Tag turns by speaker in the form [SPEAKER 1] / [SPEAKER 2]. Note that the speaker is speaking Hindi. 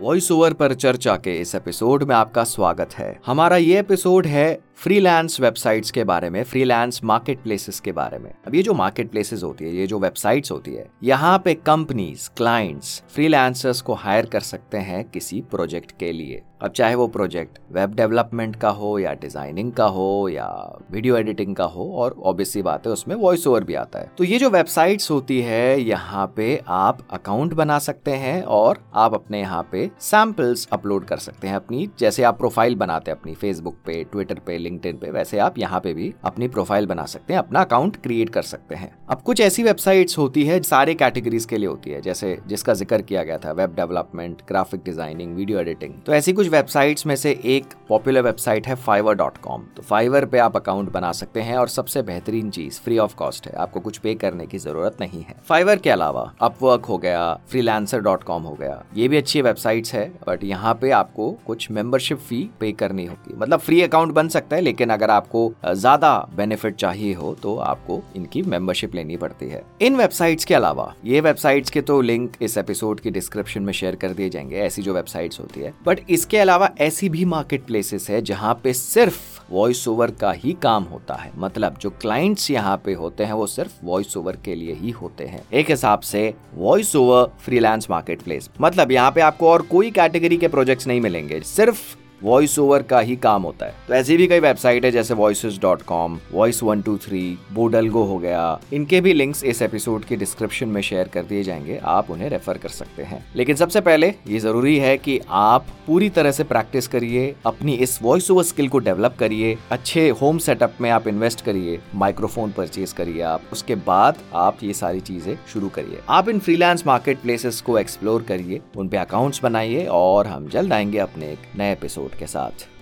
[SPEAKER 1] वॉइस ओवर पर चर्चा के इस एपिसोड में आपका स्वागत है। हमारा ये एपिसोड है फ्रीलांस वेबसाइट्स के बारे में फ्रीलांस मार्केट प्लेसेस के बारे में। अब ये जो मार्केट प्लेसेस होती है, ये जो वेबसाइट्स होती है, यहाँ पे कंपनीज़ क्लाइंट्स फ्रीलांसर्स को हायर कर सकते हैं किसी प्रोजेक्ट के लिए। अब चाहे वो प्रोजेक्ट वेब डेवलपमेंट का हो, या डिज़ाइनिंग का हो, या वीडियो एडिटिंग का हो, और ऑब्वियसली बात है उसमें वॉइस ओवर भी आता है। तो ये जो वेबसाइट्स होती है, यहाँ पे आप अकाउंट बना सकते हैं और आप अपने यहाँ पे सैम्पल्स अपलोड कर सकते हैं अपनी, जैसे आप प्रोफ़ाइल बनाते हैं अपनी फेसबुक पे ट्विटर पे लिंक्डइन पे। वैसे आप यहाँ पे भी अपनी प्रोफ़ाइल बना सकते हैं, अपना अकाउंट क्रिएट कर सकते हैं। अब कुछ ऐसी वेबसाइट्स होती है, सारे कैटेगरीज के लिए होती है, जैसे जिसका ज़िक्र किया गया था, web development, graphic designing, video editing. तो ऐसी कुछ वेबसाइट्स में से एक पॉपुलर वेबसाइट है फाइवर डॉट कॉम तो फाइवर पे आप अकाउंट बना सकते हैं और सबसे बेहतरीन चीज़ फ्री ऑफ़ कॉस्ट है, आपको कुछ पे करने की ज़रूरत नहीं है। फाइवर के अलावा अपवर्क हो गया फ्रीलांसर डॉट कॉम हो गया, ये भी अच्छी वेबसाइट्स है बट यहाँ पे आपको कुछ मेंबरशिप फ़ी पे करनी होगी मतलब फ्री अकाउंट बन सकता है लेकिन अगर आपको ज़्यादा बेनिफिट चाहिए हो तो आपको इनकी मेंबरशिप लेनी पड़ती है। इन वेबसाइट्स के अलावा, ये वेबसाइट्स के तो लिंक इस एपिसोड की डिस्क्रिप्शन में शेयर कर दिए जाएँगे, ऐसी जो वेबसाइट्स होती है। बट इसके अलावा ऐसी भी मार्केट प्लेसेस है, जहाँ पे सिर्फ़ वॉइस ओवर का ही काम होता है। मतलब जो क्लाइंट्स यहाँ पे होते हैं, वो सिर्फ़ वॉइस ओवर के लिए ही होते हैं। एक हिसाब से voice over freelance market place मतलब यहाँ पे आपको और कोई कैटेगरी के प्रोजेक्ट्स नहीं मिलेंगे, सिर्फ़ वॉइस ओवर का ही काम होता है। तो ऐसी भी कई वेबसाइट है, जैसे voice dot com voice one two three Bodalgo हो गया। इनके भी लिंक्स इस एपिसोड के डिस्क्रिप्शन में शेयर कर दिए जाएँगे। आप उन्हें रेफर कर सकते हैं। लेकिन सबसे पहले ये ज़रूरी है कि आप पूरी तरह से प्रैक्टिस करिए, अपनी इस वॉइस ओवर स्किल को डेवलप करिए, अच्छे होम सेटअप में आप इन्वेस्ट करिए माइक्रोफोन परचेज करिए आप, उसके बाद आप ये सारी चीज़ें शुरू करिए। आप इन फ्रीलांस मार्केट प्लेसेस को एक्सप्लोर करिए, उन पे अकाउंट्स बनाइए और हम जल्द आएँगे अपने एक नए एपिसोड के साथ।